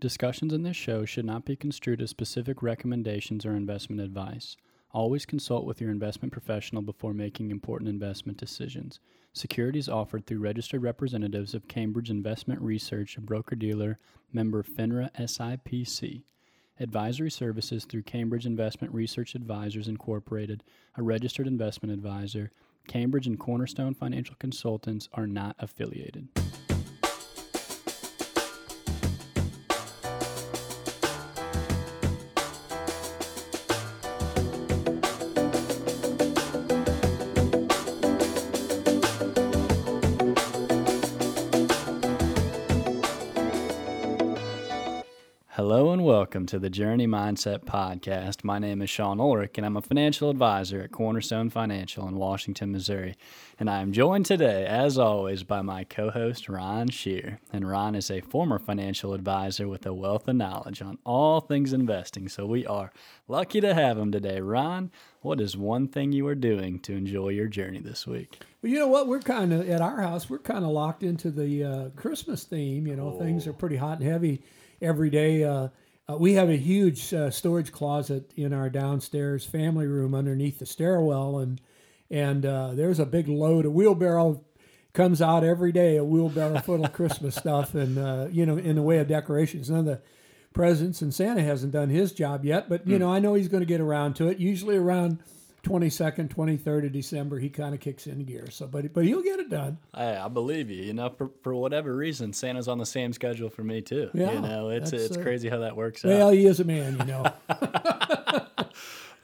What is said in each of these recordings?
discussions in this show should not be construed as specific recommendations or investment advice. Always consult with your investment professional before making important investment decisions. Securities offered through registered representatives of Cambridge Investment Research, a broker dealer, member FINRA SIPC. Advisory services through Cambridge Investment Research Advisors Incorporated, a registered investment advisor. Cambridge and Cornerstone Financial Consultants are not affiliated. Welcome to the Journey Mindset Podcast. My name is Sean Ulrich, and I'm a financial advisor at Cornerstone Financial in Washington, Missouri. And I am joined today, as always, by my co host, Ron Shear. And Ron is a former financial advisor with a wealth of knowledge on all things investing. So we are lucky to have him today. Ron, what is one thing you are doing to enjoy your journey this week? Well, you know what? We're kind of, at our house, we're kind of locked into the uh, Christmas theme. You know, oh. things are pretty hot and heavy every day. Uh, uh, we have a huge uh, storage closet in our downstairs family room underneath the stairwell, and and uh, there's a big load. A wheelbarrow comes out every day, a wheelbarrow full of Christmas stuff, and uh, you know, in the way of decorations. None of the presents and Santa hasn't done his job yet, but you mm. know, I know he's going to get around to it. Usually around 22nd, 23rd of December, he kind of kicks in gear. So, but but he'll get it done. I, I believe you. You know, for, for whatever reason, Santa's on the same schedule for me too. Yeah, you know, it's it's uh, crazy how that works well, out. Well, he is a man, you know.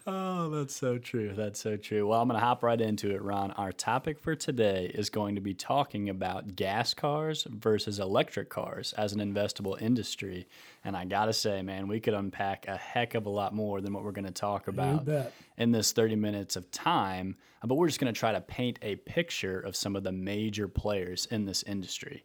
Oh, that's so true. That's so true. Well, I'm going to hop right into it, Ron. Our topic for today is going to be talking about gas cars versus electric cars as an investable industry. And I got to say, man, we could unpack a heck of a lot more than what we're going to talk about in this 30 minutes of time. But we're just going to try to paint a picture of some of the major players in this industry.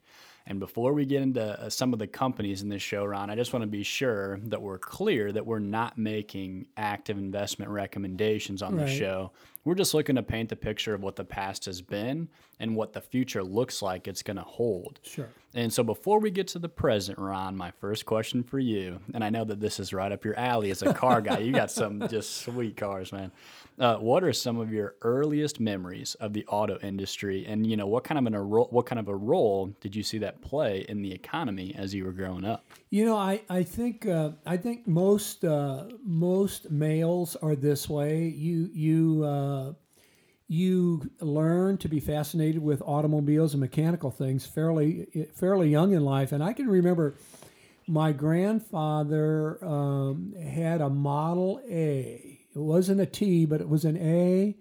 And before we get into uh, some of the companies in this show, Ron, I just want to be sure that we're clear that we're not making active investment recommendations on right. the show. We're just looking to paint the picture of what the past has been and what the future looks like it's going to hold. Sure. And so before we get to the present, Ron, my first question for you, and I know that this is right up your alley as a car guy. You got some just sweet cars, man. Uh, what are some of your earliest memories of the auto industry, and you know what kind of an what kind of a role did you see that play in the economy as you were growing up? You know, I I think uh, I think most uh, most males are this way. You you you learn to be fascinated with automobiles and mechanical things fairly fairly young in life, and I can remember my grandfather um, had a Model A it wasn't a T, but it was an A.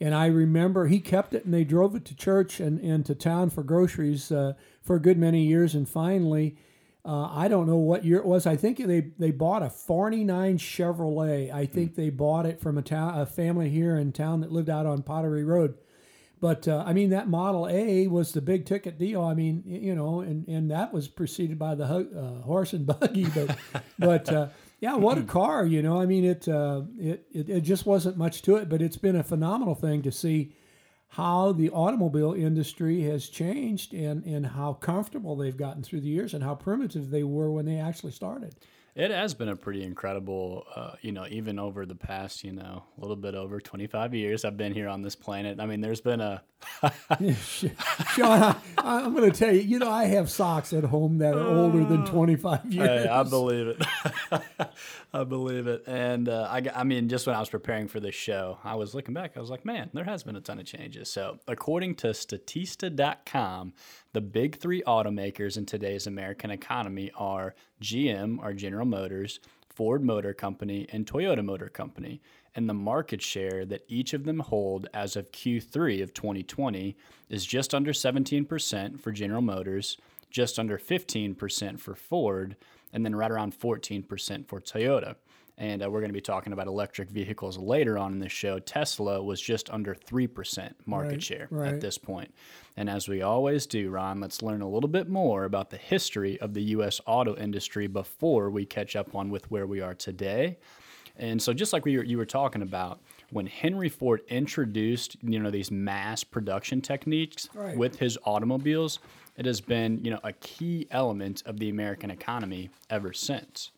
And I remember he kept it and they drove it to church and, and to town for groceries uh, for a good many years. And finally, uh, I don't know what year it was. I think they, they bought a 49 Chevrolet. I hmm. think they bought it from a, town, a family here in town that lived out on Pottery Road. But uh, I mean, that Model A was the big ticket deal. I mean, you know, and, and that was preceded by the uh, horse and buggy. But, but uh, yeah, what a car! You know, I mean, it, uh, it, it it just wasn't much to it, but it's been a phenomenal thing to see how the automobile industry has changed and and how comfortable they've gotten through the years and how primitive they were when they actually started. It has been a pretty incredible, uh, you know, even over the past, you know, a little bit over 25 years I've been here on this planet. I mean, there's been a. Sean, I, am going to tell you, you know, I have socks at home that are older than 25 years. Hey, I believe it. I believe it. And uh, I, I mean, just when I was preparing for this show, I was looking back, I was like, man, there has been a ton of changes. So, according to Statista.com, the big three automakers in today's American economy are GM, or General Motors, Ford Motor Company, and Toyota Motor Company. And the market share that each of them hold as of Q3 of 2020 is just under 17% for General Motors, just under 15% for Ford, and then right around 14% for Toyota and uh, we're going to be talking about electric vehicles later on in the show. Tesla was just under 3% market right, share right. at this point. And as we always do, Ron, let's learn a little bit more about the history of the U.S. auto industry before we catch up on with where we are today. And so, just like we were, you were talking about, when Henry Ford introduced you know these mass production techniques right. with his automobiles, it has been, you know, a key element of the American economy ever since.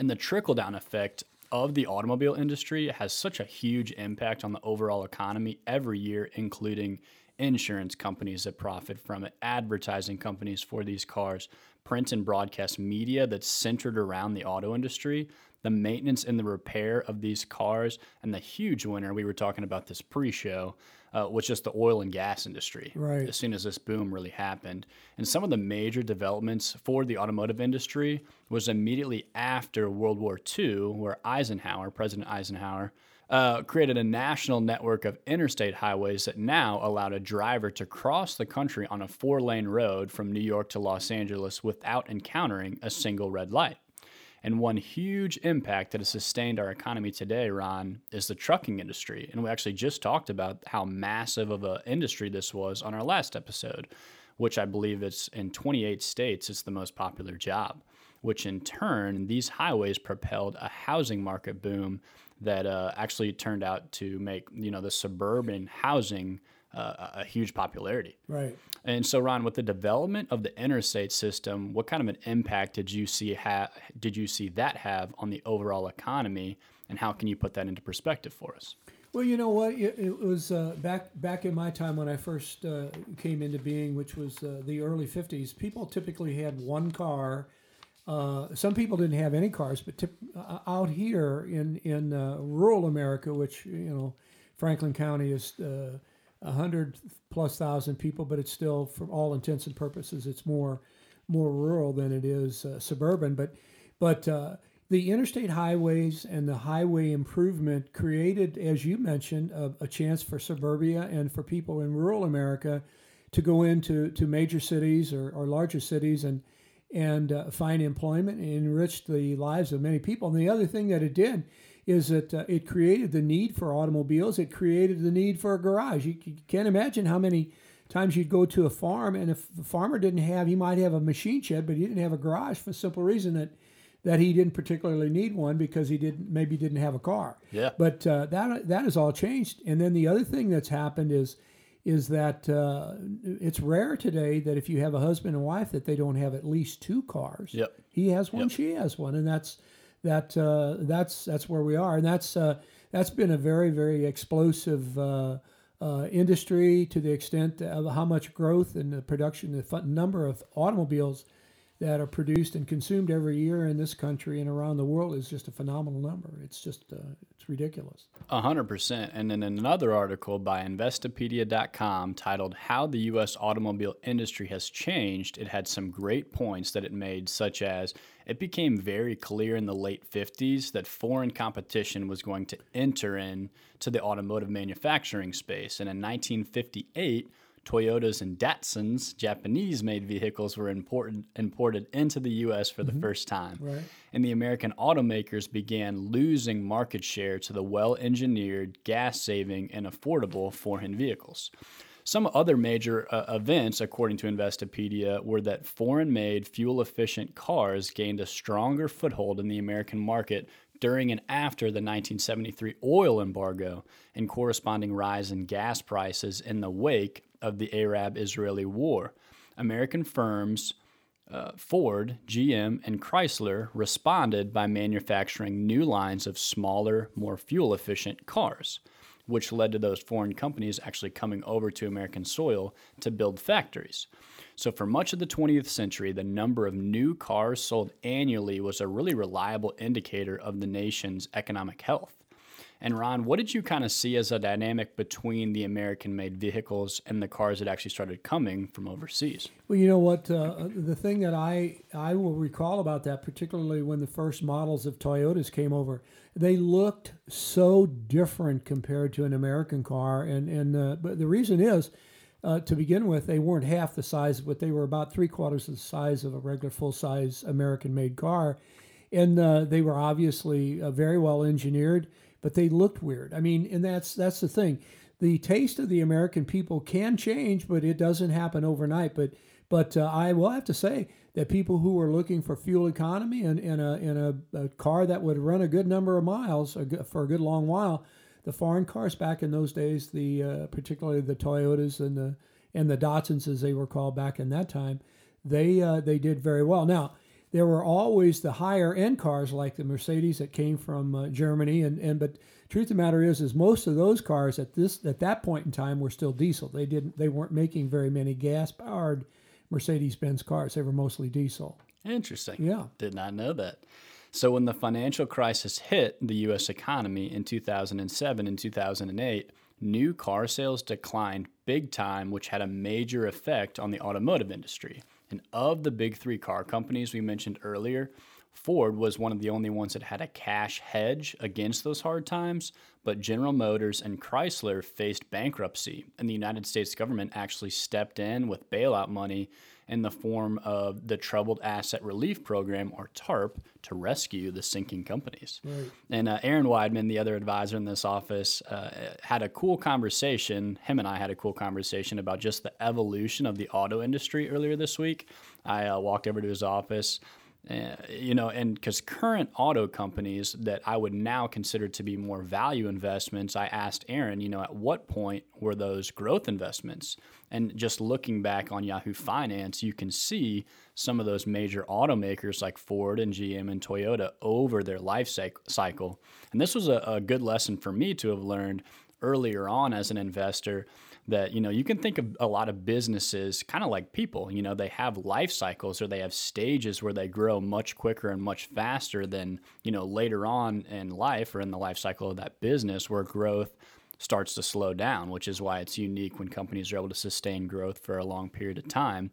And the trickle down effect of the automobile industry has such a huge impact on the overall economy every year, including insurance companies that profit from it, advertising companies for these cars, print and broadcast media that's centered around the auto industry, the maintenance and the repair of these cars, and the huge winner we were talking about this pre-show uh, was just the oil and gas industry. Right. As soon as this boom really happened, and some of the major developments for the automotive industry was immediately after World War II, where Eisenhower, President Eisenhower, uh, created a national network of interstate highways that now allowed a driver to cross the country on a four lane road from New York to Los Angeles without encountering a single red light. And one huge impact that has sustained our economy today, Ron, is the trucking industry. And we actually just talked about how massive of an industry this was on our last episode, which I believe it's in 28 states, it's the most popular job, which in turn, these highways propelled a housing market boom that uh, actually turned out to make, you know, the suburban housing uh, a huge popularity. Right. And so, Ron, with the development of the interstate system, what kind of an impact did you see ha- did you see that have on the overall economy, and how can you put that into perspective for us? Well, you know what? It, it was uh, back back in my time when I first uh, came into being, which was uh, the early '50s. People typically had one car. Uh, some people didn't have any cars, but tip, uh, out here in in uh, rural America, which you know, Franklin County is a hundred plus thousand people, but it's still, for all intents and purposes, it's more more rural than it is uh, suburban. But but uh, the interstate highways and the highway improvement created, as you mentioned, a, a, chance for suburbia and for people in rural America to go into to major cities or, or larger cities and and uh, find employment and enrich the lives of many people. And the other thing that it did is that uh, it created the need for automobiles. It created the need for a garage. You, you, can't imagine how many times you'd go to a farm, and if the farmer didn't have, he might have a machine shed, but he didn't have a garage for the simple reason that that he didn't particularly need one because he didn't maybe didn't have a car. Yeah. But uh, that that has all changed. And then the other thing that's happened is is that uh, it's rare today that if you have a husband and wife that they don't have at least two cars. Yep. He has one, yep. she has one, and that's that uh, that's that's where we are, and that's uh, that's been a very very explosive uh, uh industry to the extent of how much growth in the production, the number of automobiles that are produced and consumed every year in this country and around the world is just a phenomenal number. It's just uh, it's ridiculous. A hundred percent. And in another article by Investopedia.com titled "How the U.S. Automobile Industry Has Changed," it had some great points that it made, such as it became very clear in the late 50s that foreign competition was going to enter in to the automotive manufacturing space. And in 1958, Toyotas and Datsuns, Japanese made vehicles, were imported, imported into the U.S. for the mm-hmm. first time. Right. And the American automakers began losing market share to the well engineered, gas saving, and affordable foreign vehicles. Some other major uh, events, according to Investopedia, were that foreign made, fuel efficient cars gained a stronger foothold in the American market during and after the 1973 oil embargo and corresponding rise in gas prices in the wake of the Arab Israeli war. American firms uh, Ford, GM, and Chrysler responded by manufacturing new lines of smaller, more fuel efficient cars, which led to those foreign companies actually coming over to American soil to build factories. So, for much of the 20th century, the number of new cars sold annually was a really reliable indicator of the nation's economic health. And Ron, what did you kind of see as a dynamic between the American made vehicles and the cars that actually started coming from overseas? Well, you know what? Uh, the thing that I, I will recall about that, particularly when the first models of Toyotas came over, they looked so different compared to an American car. And, and uh, but the reason is, uh, to begin with, they weren't half the size, but they were about three quarters of the size of a regular full size American made car. And uh, they were obviously uh, very well engineered but they looked weird. I mean, and that's that's the thing. The taste of the American people can change, but it doesn't happen overnight. But but uh, I will have to say that people who are looking for fuel economy and in a in a, a, car that would run a good number of miles for a good long while, the foreign cars back in those days, the uh, particularly the Toyotas and the and the Datsuns, as they were called back in that time, they uh, they did very well. Now there were always the higher end cars like the Mercedes that came from uh, Germany, and, and but truth of the matter is is most of those cars at this at that point in time were still diesel. They didn't they weren't making very many gas powered Mercedes Benz cars. They were mostly diesel. Interesting. Yeah. Did not know that. So when the financial crisis hit the US economy in 2007 and 2008, new car sales declined big time, which had a major effect on the automotive industry. And of the big three car companies we mentioned earlier, Ford was one of the only ones that had a cash hedge against those hard times, but General Motors and Chrysler faced bankruptcy, and the United States government actually stepped in with bailout money in the form of the Troubled Asset Relief Program, or TARP, to rescue the sinking companies. Right. And uh, Aaron Weidman, the other advisor in this office, uh, had a cool conversation. Him and I had a cool conversation about just the evolution of the auto industry earlier this week. I uh, walked over to his office. Uh, you know, and because current auto companies that I would now consider to be more value investments, I asked Aaron, you know, at what point were those growth investments? And just looking back on Yahoo Finance, you can see some of those major automakers like Ford and GM and Toyota over their life cycle. And this was a, a good lesson for me to have learned earlier on as an investor that you know you can think of a lot of businesses kind of like people you know they have life cycles or they have stages where they grow much quicker and much faster than you know later on in life or in the life cycle of that business where growth starts to slow down which is why it's unique when companies are able to sustain growth for a long period of time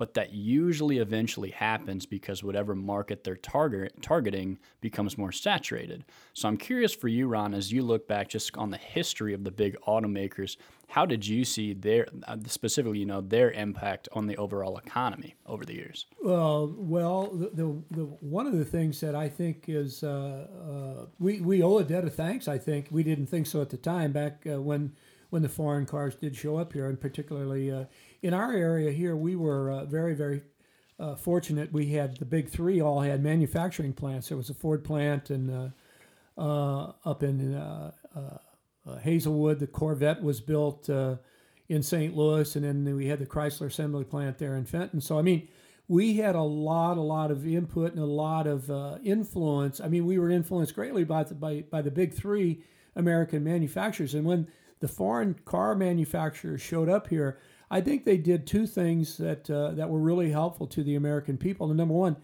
but that usually eventually happens because whatever market they're target, targeting becomes more saturated. So I'm curious for you, Ron, as you look back just on the history of the big automakers, how did you see their uh, specifically, you know, their impact on the overall economy over the years? Well, well, the, the, the one of the things that I think is uh, uh, we we owe a debt of thanks. I think we didn't think so at the time back uh, when when the foreign cars did show up here, and particularly uh, in our area here, we were uh, very, very uh, fortunate. We had the big three all had manufacturing plants. There was a Ford plant and uh, uh up in uh, Hazelwood. The Corvette was built in St. Louis, and then we had the Chrysler assembly plant there in Fenton. So I mean, we had a lot, a lot of input and a lot of influence. I mean, we were influenced greatly by the, by, by the big three American manufacturers. And when the foreign car manufacturers showed up here, I think they did two things that uh, that were really helpful to the American people. The number one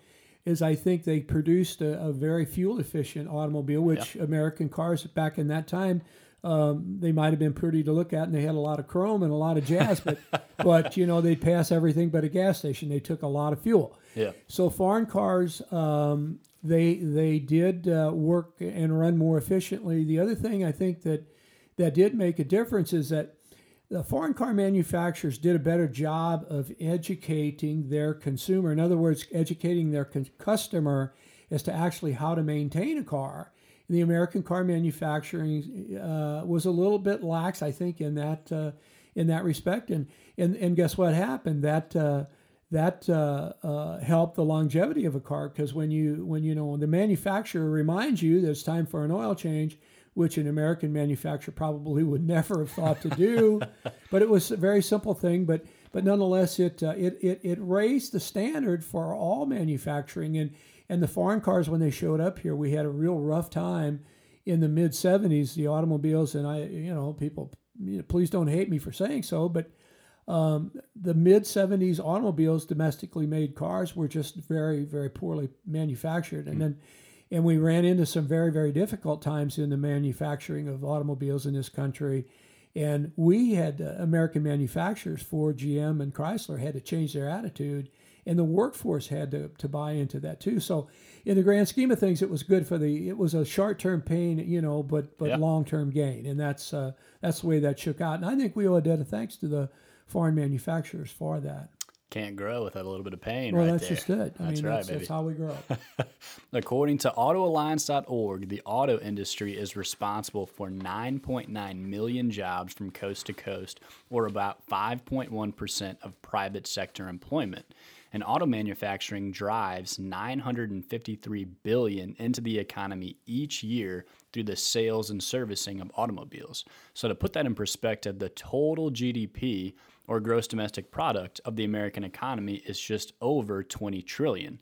is I think they produced a, a very fuel efficient automobile, which American cars back in that time um, they might have been pretty to look at, and they had a lot of chrome and a lot of jazz, but but you know they'd pass everything but a gas station. They took a lot of fuel. Yeah. So foreign cars, um, they they did uh, work and run more efficiently. The other thing I think that that did make a difference is that the foreign car manufacturers did a better job of educating their consumer. In other words, educating their con- customer as to actually how to maintain a car. The American car manufacturing uh, was a little bit lax, I think, in that uh, in that respect. And and and guess what happened? That uh, that uh, uh, helped the longevity of a car because when you when you know when the manufacturer reminds you that it's time for an oil change, which an American manufacturer probably would never have thought to do. but it was a very simple thing. But but nonetheless, it, uh, it it it raised the standard for all manufacturing. And and the foreign cars when they showed up here, we had a real rough time in the mid '70s. The automobiles and I, you know, people, you know, please don't hate me for saying so, but. Um, the mid 70s automobiles, domestically made cars, were just very, very poorly manufactured. And then and we ran into some very, very difficult times in the manufacturing of automobiles in this country. And we had uh, American manufacturers, Ford, GM, and Chrysler, had to change their attitude, and the workforce had to, to buy into that too. So, in the grand scheme of things, it was good for the. It was a short term pain, you know, but but long term gain, and that's uh, that's the way that shook out. And I think we owe a debt of thanks to the foreign manufacturers for that can't grow without a little bit of pain. Well, right that's there. just it. I that's mean, right, that's, baby. that's how we grow. According to AutoAlliance.org, the auto industry is responsible for 9.9 million jobs from coast to coast, or about 5.1% of private sector employment. And auto manufacturing drives 953 billion into the economy each year through the sales and servicing of automobiles. So to put that in perspective, the total GDP or gross domestic product of the American economy is just over 20 trillion.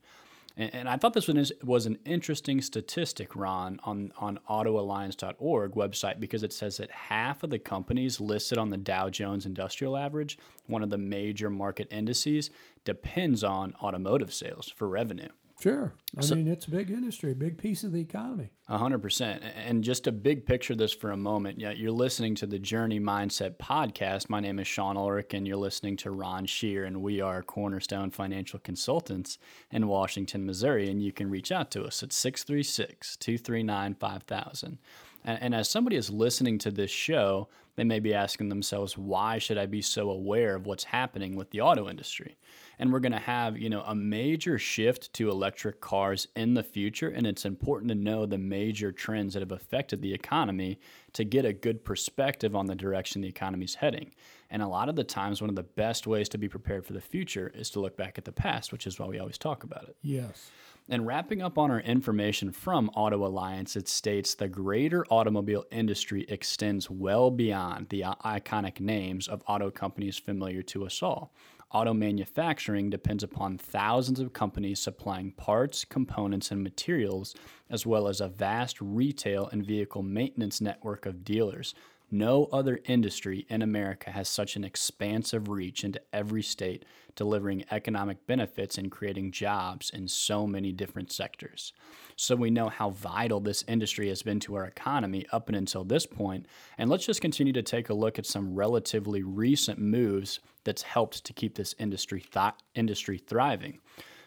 And, and I thought this was, was an interesting statistic, Ron, on, on autoalliance.org website because it says that half of the companies listed on the Dow Jones Industrial Average, one of the major market indices, depends on automotive sales for revenue. Sure. I so, mean, it's a big industry, big piece of the economy. 100%. And just a big picture this for a moment. Yeah, you're listening to the Journey Mindset podcast. My name is Sean Ulrich, and you're listening to Ron Shear, and we are Cornerstone Financial Consultants in Washington, Missouri. And you can reach out to us at 636 239 5000. And as somebody is listening to this show, they may be asking themselves, why should I be so aware of what's happening with the auto industry? And we're going to have you know a major shift to electric cars in the future. And it's important to know the major trends that have affected the economy to get a good perspective on the direction the economy is heading. And a lot of the times one of the best ways to be prepared for the future is to look back at the past which is why we always talk about it. Yes and wrapping up on our information from Auto Alliance, it states the greater automobile industry extends well beyond the iconic names of auto companies familiar to us all. Auto manufacturing depends upon thousands of companies supplying parts, components, and materials, as well as a vast retail and vehicle maintenance network of dealers. No other industry in America has such an expansive reach into every state, delivering economic benefits and creating jobs in so many different sectors. So we know how vital this industry has been to our economy up and until this point. And let's just continue to take a look at some relatively recent moves that's helped to keep this industry th- industry thriving.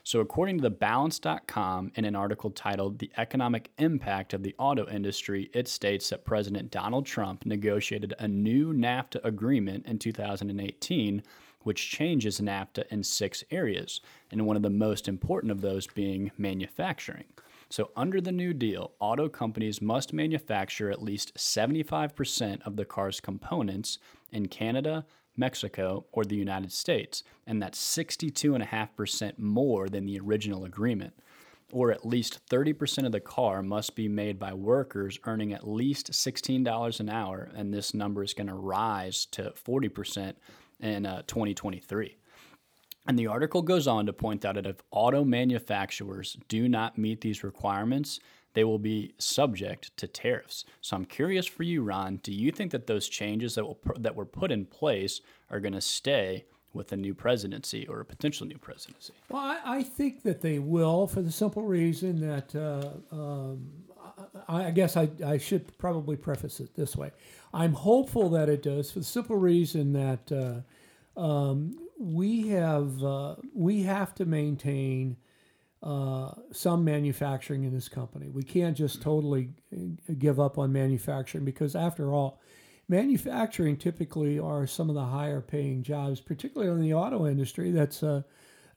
So, according to thebalance.com, in an article titled The Economic Impact of the Auto Industry, it states that President Donald Trump negotiated a new NAFTA agreement in 2018, which changes NAFTA in six areas, and one of the most important of those being manufacturing. So, under the New Deal, auto companies must manufacture at least 75% of the car's components in Canada, Mexico, or the United States, and that's 62.5% more than the original agreement. Or at least 30% of the car must be made by workers earning at least $16 an hour, and this number is going to rise to 40% in uh, 2023. And the article goes on to point out that if auto manufacturers do not meet these requirements, they will be subject to tariffs. So I'm curious for you, Ron. Do you think that those changes that will that were put in place are going to stay with a new presidency or a potential new presidency? Well, I, I think that they will, for the simple reason that uh, um, I, I, guess I, I should probably preface it this way. I'm hopeful that it does, for the simple reason that uh, um, we have uh, we have to maintain uh, some manufacturing in this company. We can't just totally uh, give up on manufacturing because, after all, manufacturing typically are some of the higher paying jobs, particularly in the auto industry. That's a,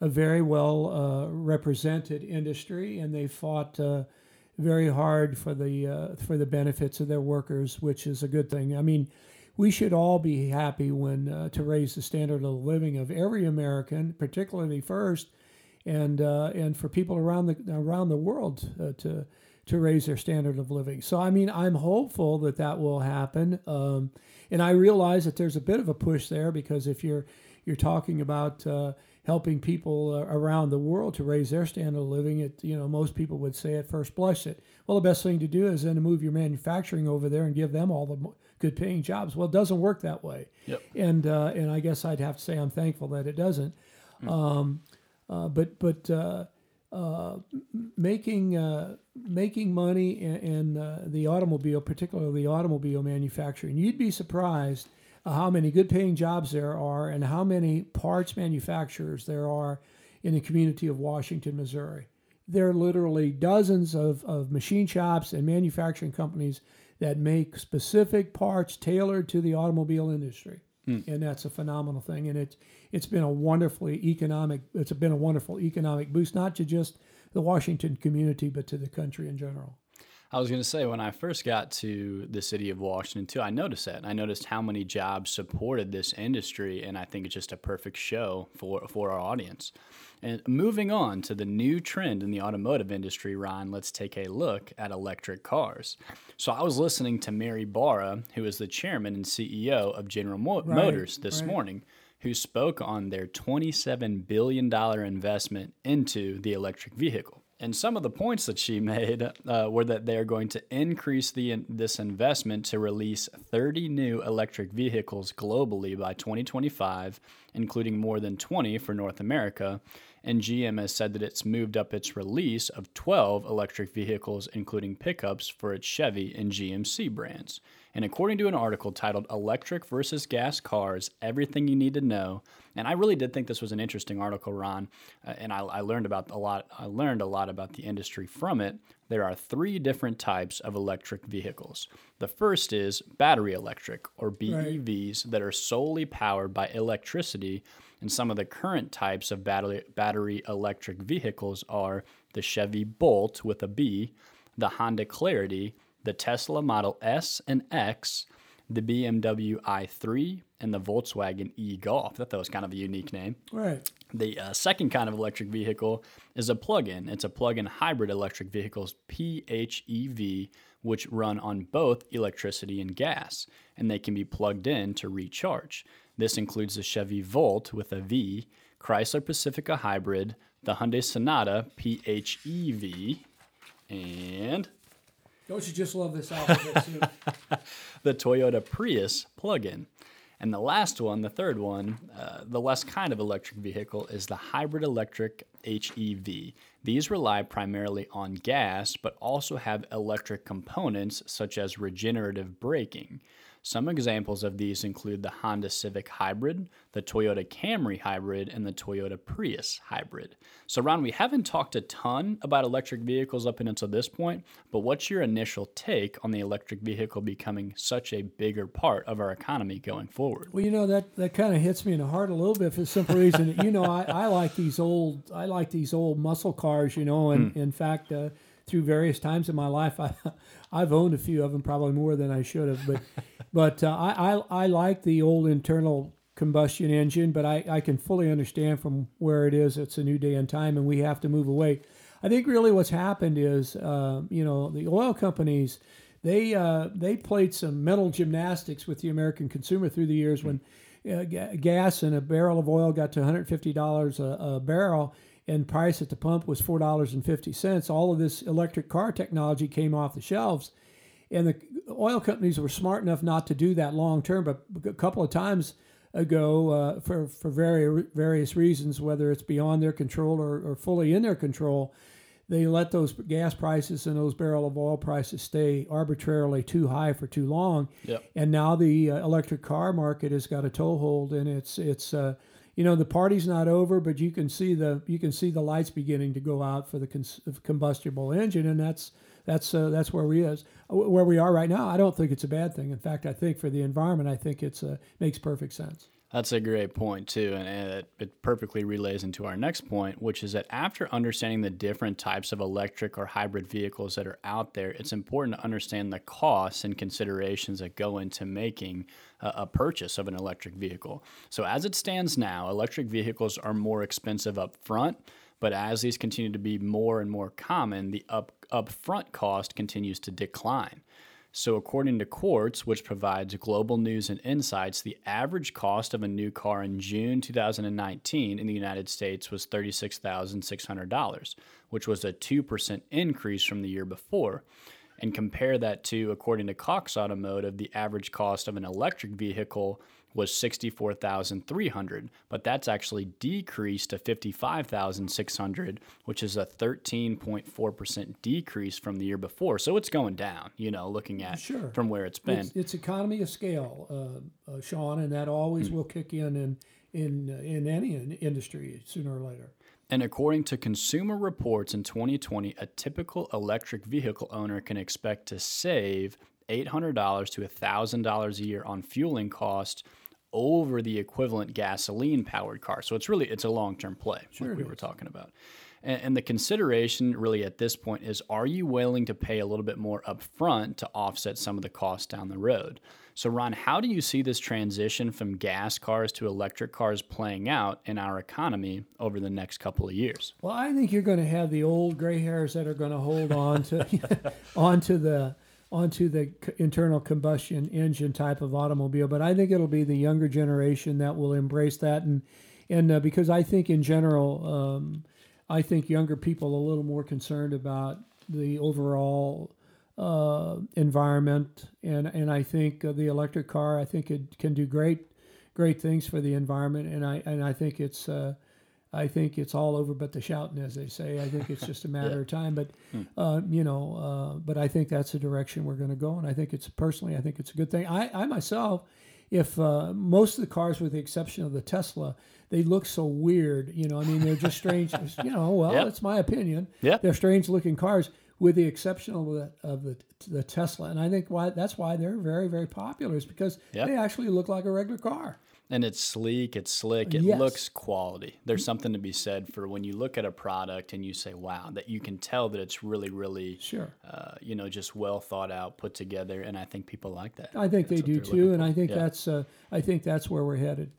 a very well uh, represented industry, and they fought uh, very hard for the uh, for the benefits of their workers, which is a good thing. I mean. We should all be happy when to raise the standard of living of every American, particularly first and uh, and for people around the around the world uh, to to raise their standard of living. So I mean, I'm hopeful that that will happen, um, and I realize that there's a bit of a push there because if you're you're talking about uh, helping people uh, around the world to raise their standard of living, it you know most people would say at first blush that well the best thing to do is then to move your manufacturing over there and give them all the good paying jobs. Well, it doesn't work that way, yep. and uh, and I guess I'd have to say I'm thankful that it doesn't. Mm. Um, but but uh, uh, making making money in, in the automobile, particularly the automobile manufacturing, you'd be surprised how many good paying jobs there are and how many parts manufacturers there are in the community of Washington, Missouri. There are literally dozens of, of machine shops and manufacturing companies that make specific parts tailored to the automobile industry. Mm. And that's a phenomenal thing. And it's it's been a wonderfully economic it's been a wonderful economic boost, not to just the Washington community, but to the country in general. I was going to say when I first got to the city of Washington too, I noticed that. I noticed how many jobs supported this industry, and I think it's just a perfect show for for our audience. And moving on to the new trend in the automotive industry, Ron, let's take a look at electric cars. So I was listening to Mary Barra, who is the chairman and CEO of General Mo- right, Motors, this right. morning who spoke on their $27 billion investment into the electric vehicle. And some of the points that she made uh, were that they are going to increase the this investment to release 30 new electric vehicles globally by 2025, including more than 20 for North America. And GM has said that it's moved up its release of 12 electric vehicles, including pickups for its Chevy and GMC brands. And according to an article titled Electric versus Gas Cars Everything You Need to Know, and I really did think this was an interesting article, Ron, uh, and I, I learned about a lot. I learned a lot about the industry from it. There are three different types of electric vehicles. The first is battery electric, or BEVs, right. that are solely powered by electricity. And some of the current types of battery, battery electric vehicles are the Chevy Bolt with a B, the Honda Clarity, the Tesla Model S and X, the BMW i3, and the Volkswagen e Golf. I thought that was kind of a unique name. Right. The uh, second kind of electric vehicle is a plug in. It's a plug in hybrid electric vehicles, PHEV, which run on both electricity and gas, and they can be plugged in to recharge. This includes the Chevy Volt with a V, Chrysler Pacifica Hybrid, the Hyundai Sonata PHEV, and don't you just love this alphabet the Toyota Prius plug-in. And the last one, the third one, uh, the less kind of electric vehicle, is the hybrid electric HEV. These rely primarily on gas, but also have electric components such as regenerative braking. Some examples of these include the Honda Civic Hybrid, the Toyota Camry Hybrid, and the Toyota Prius Hybrid. So, Ron, we haven't talked a ton about electric vehicles up until this point, but what's your initial take on the electric vehicle becoming such a bigger part of our economy going forward? Well, you know that that kind of hits me in the heart a little bit for the simple reason that you know I, I like these old I like these old muscle cars, you know, and mm. in fact. Uh, through various times in my life. I, I've owned a few of them, probably more than I should have. But, but uh, I, I, I like the old internal combustion engine, but I, I can fully understand from where it is. It's a new day and time, and we have to move away. I think really what's happened is, uh, you know, the oil companies, they uh, they played some mental gymnastics with the American consumer through the years when uh, gas and a barrel of oil got to $150 a, a barrel and price at the pump was four dollars and fifty cents. All of this electric car technology came off the shelves, and the oil companies were smart enough not to do that long term. But a couple of times ago, uh, for for very various reasons, whether it's beyond their control or, or fully in their control, they let those gas prices and those barrel of oil prices stay arbitrarily too high for too long. Yep. And now the uh, electric car market has got a toehold, and it's it's uh, you know the party's not over, but you can see the you can see the lights beginning to go out for the cons- combustible engine, and that's that's uh, that's where we is uh, where we are right now. I don't think it's a bad thing. In fact, I think for the environment, I think it's uh, makes perfect sense. That's a great point, too. And uh, it, it, perfectly relays into our next point, which is that after understanding the different types of electric or hybrid vehicles that are out there, it's important to understand the costs and considerations that go into making a, a purchase of an electric vehicle. So, as it stands now, electric vehicles are more expensive up front. But as these continue to be more and more common, the up upfront cost continues to decline. So, according to Quartz, which provides global news and insights, the average cost of a new car in June 2019 in the United States was $36,600, which was a 2% increase from the year before. And compare that to, according to Cox Automotive, the average cost of an electric vehicle was 64,300, but that's actually decreased to 55,600, which is a 13.4% decrease from the year before. So it's going down, you know, looking at sure. from where it's been. It's, it's economy of scale, uh, uh, Sean, and that always mm-hmm. will kick in in in, uh, in any industry sooner or later. And according to Consumer Reports in 2020, a typical electric vehicle owner can expect to save $800 to $1,000 a year on fueling costs over the equivalent gasoline powered car. So it's really it's a long term play, sure like we were talking about. And, and, the consideration really at this point is are you willing to pay a little bit more upfront to offset some of the costs down the road? So Ron, how do you see this transition from gas cars to electric cars playing out in our economy over the next couple of years? Well, I think you're going to have the old gray hairs that are going to hold on to onto the onto the internal combustion engine type of automobile. But I think it'll be the younger generation that will embrace that, and and uh, because I think in general, um, I think younger people are a little more concerned about the overall uh, environment, and and I think uh, the electric car, I think it can do great great things for the environment, and I and I think it's. Uh, I think it's all over but the shouting, as they say. I think it's just a matter yeah. of time. But uh, you know, uh, but I think that's the direction we're going to go, and I think it's personally, I think it's a good thing. I, I myself, if uh, most of the cars, with the exception of the Tesla, they look so weird. You know, I mean, they're just strange. you know, well, yep. that's my opinion. Yeah, they're strange looking cars, with the exception of the of the, the Tesla, and I think why that's why they're very very popular is because yep. they actually look like a regular car. And it's sleek, it's slick, it yes. looks quality. There's something to be said for when you look at a product and you say, "Wow," that you can tell that it's really, really, sure, uh, you know, just well thought out, put together. And I think people like that. I think that's they do too, and I think yeah. that's, uh, I think that's where we're headed.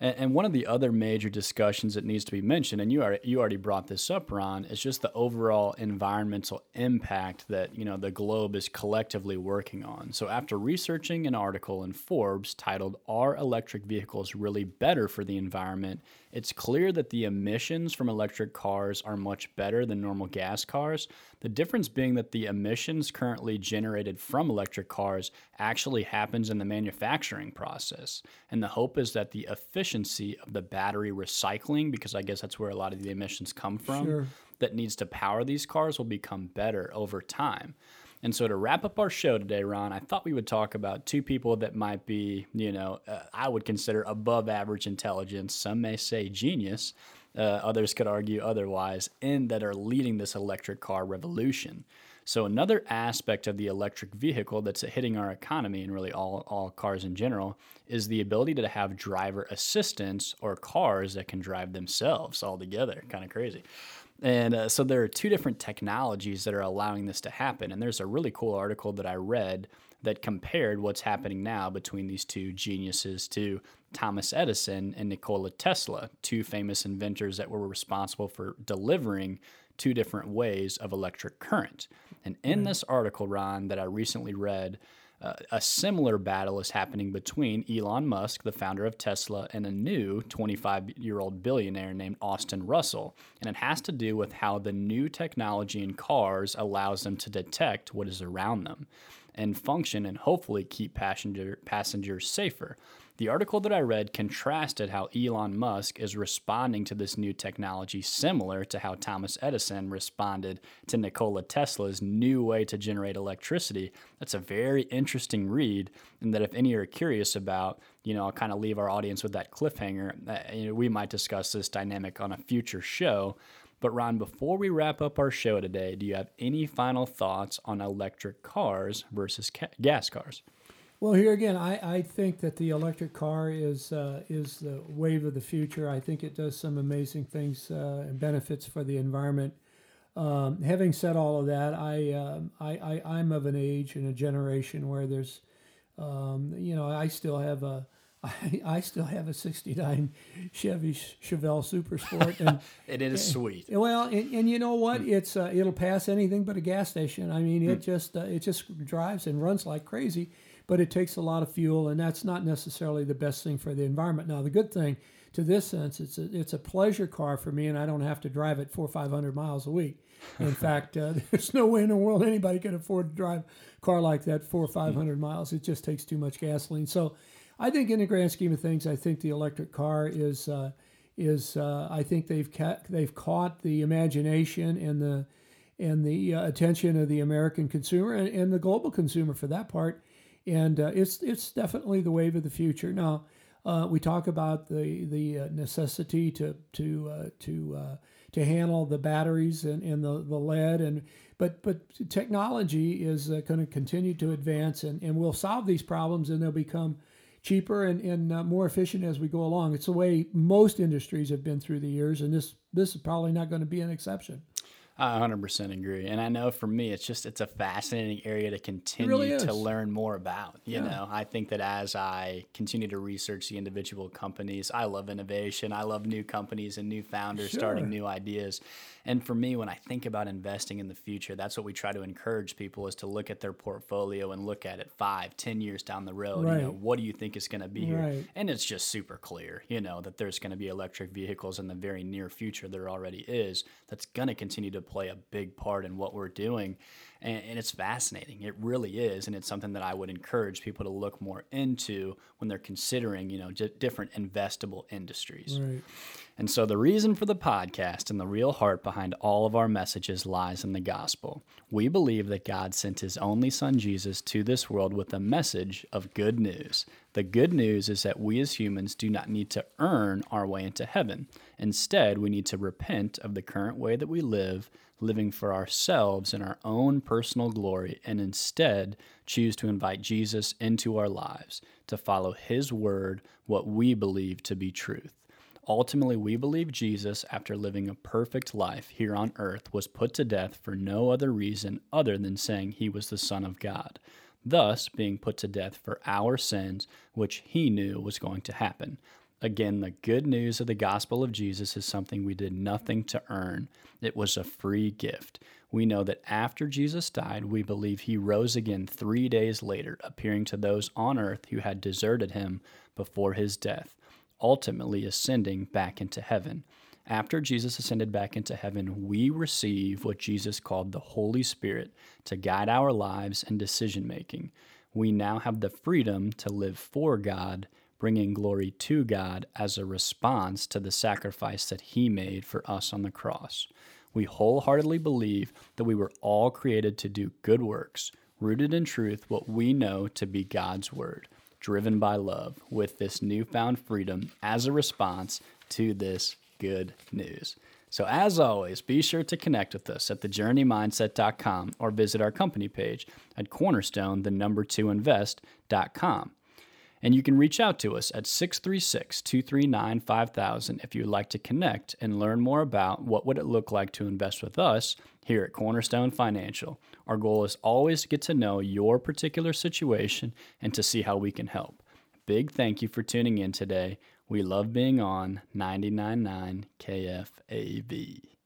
And, and, one of the other major discussions that needs to be mentioned, and you are you already brought this up, Ron, is just the overall environmental impact that you know the globe is collectively working on. So after researching an article in Forbes titled "Are Electric Vehicles Really Better for the Environment?" It's clear that the emissions from electric cars are much better than normal gas cars. The difference being that the emissions currently generated from electric cars actually happens in the manufacturing process. And the hope is that the efficiency of the battery recycling, because I guess that's where a lot of the emissions come from, sure. that needs to power these cars will become better over time. And so to wrap up our show today, Ron, I thought we would talk about two people that might be, you know, uh, I would consider above average intelligence. Some may say genius. Uh, others could argue otherwise, and that are leading this electric car revolution. So another aspect of the electric vehicle that's hitting our economy and really all, all cars in general is the ability to have driver assistance or cars that can drive themselves all together. Kind of crazy. And uh, so there are two different technologies that are allowing this to happen. And there's a really cool article that I read that compared what's happening now between these two geniuses to Thomas Edison and Nikola Tesla, two famous inventors that were responsible for delivering two different ways of electric current. And in this article, Ron, that I recently read, uh, a similar battle is happening between Elon Musk, the founder of Tesla, and a new 25 year old billionaire named Austin Russell. And it has to do with how the new technology in cars allows them to detect what is around them and function and hopefully keep passenger, passengers safer. The article that I read contrasted how Elon Musk is responding to this new technology, similar to how Thomas Edison responded to Nikola Tesla's new way to generate electricity. That's a very interesting read, and that if any are curious about, you know, I'll kind of leave our audience with that cliffhanger. Uh, you know, we might discuss this dynamic on a future show. But Ron, before we wrap up our show today, do you have any final thoughts on electric cars versus ca- gas cars? Well, here again, I, I think that the electric car is uh, is the wave of the future. I think it does some amazing things uh, and benefits for the environment. Um, having said all of that, I, um, I, I am of an age and a generation where there's, um, you know, I still have a I, I still have a '69 Chevy Chevelle Super Sport, and it is and, sweet. Well, and, and you know what? Mm. It's uh, it'll pass anything but a gas station. I mean, it mm. just uh, it just drives and runs like crazy but it takes a lot of fuel, and that's not necessarily the best thing for the environment. Now, the good thing to this sense, it's a, it's a pleasure car for me, and I don't have to drive it four or five hundred miles a week. In fact, uh, there's no way in the world anybody can afford to drive a car like that four or five hundred miles. It just takes too much gasoline. So, I think in the grand scheme of things, I think the electric car is uh, is uh, I think they've ca- they've caught the imagination and the and the uh, attention of the American consumer and, and the global consumer for that part and uh, it's it's definitely the wave of the future. Now, uh, we talk about the the uh, necessity to to uh, to uh, to handle the batteries and, and the, the lead and but but technology is uh, going to continue to advance and, and we'll solve these problems and they'll become cheaper and, and more efficient as we go along. It's the way most industries have been through the years, and this this is probably not going to be an exception. I 100% agree. And I know for me, it's just, it's a fascinating area to continue really to learn more about. You Yeah. know, I think that as I continue to research the individual companies, I love innovation. I love new companies and new founders starting new ideas. And for me, when I think about investing in the future, that's what we try to encourage people is to look at their portfolio and look at it five, ten years down the road. You know, what do you think is going to be here? Right. And it's just super clear, you know, that there's going to be electric vehicles in the very near future. There already is. That's going to continue to play a big part in what we're doing. And, and it's fascinating. It really is. And it's something that I would encourage people to look more into when they're considering, you know, j- different investable industries. Right. And so, the reason for the podcast and the real heart behind all of our messages lies in the gospel. We believe that God sent his only son Jesus to this world with a message of good news. The good news is that we as humans do not need to earn our way into heaven. Instead, we need to repent of the current way that we live, living for ourselves in our own personal glory, and instead choose to invite Jesus into our lives to follow his word, what we believe to be truth. Ultimately, we believe Jesus, after living a perfect life here on earth, was put to death for no other reason other than saying he was the Son of God, thus being put to death for our sins, which he knew was going to happen. Again, the good news of the gospel of Jesus is something we did nothing to earn. It was a free gift. We know that after Jesus died, we believe he rose again three days later, appearing to those on earth who had deserted him before his death ultimately ascending back into heaven. After Jesus ascended back into heaven, we receive what Jesus called the Holy Spirit to guide our lives and decision making. We now have the freedom to live for God, bringing glory to God as a response to the sacrifice that He made for us on the cross. We wholeheartedly believe that we were all created to do good works, rooted in truth, what we know to be God's Word driven by love with this newfound freedom as a response to this good news. So, as always, be sure to connect with us at thejourneymindset.com or visit our company page at cornerstone, the number two invest.com. And you can reach out to us at 636 239 5000 if you'd like to connect and learn more about what would it look like to invest with us here at Cornerstone Financial. Our goal is always to get to know your particular situation and to see how we can help. Big thank you for tuning in today. We love being on 999 KFAV.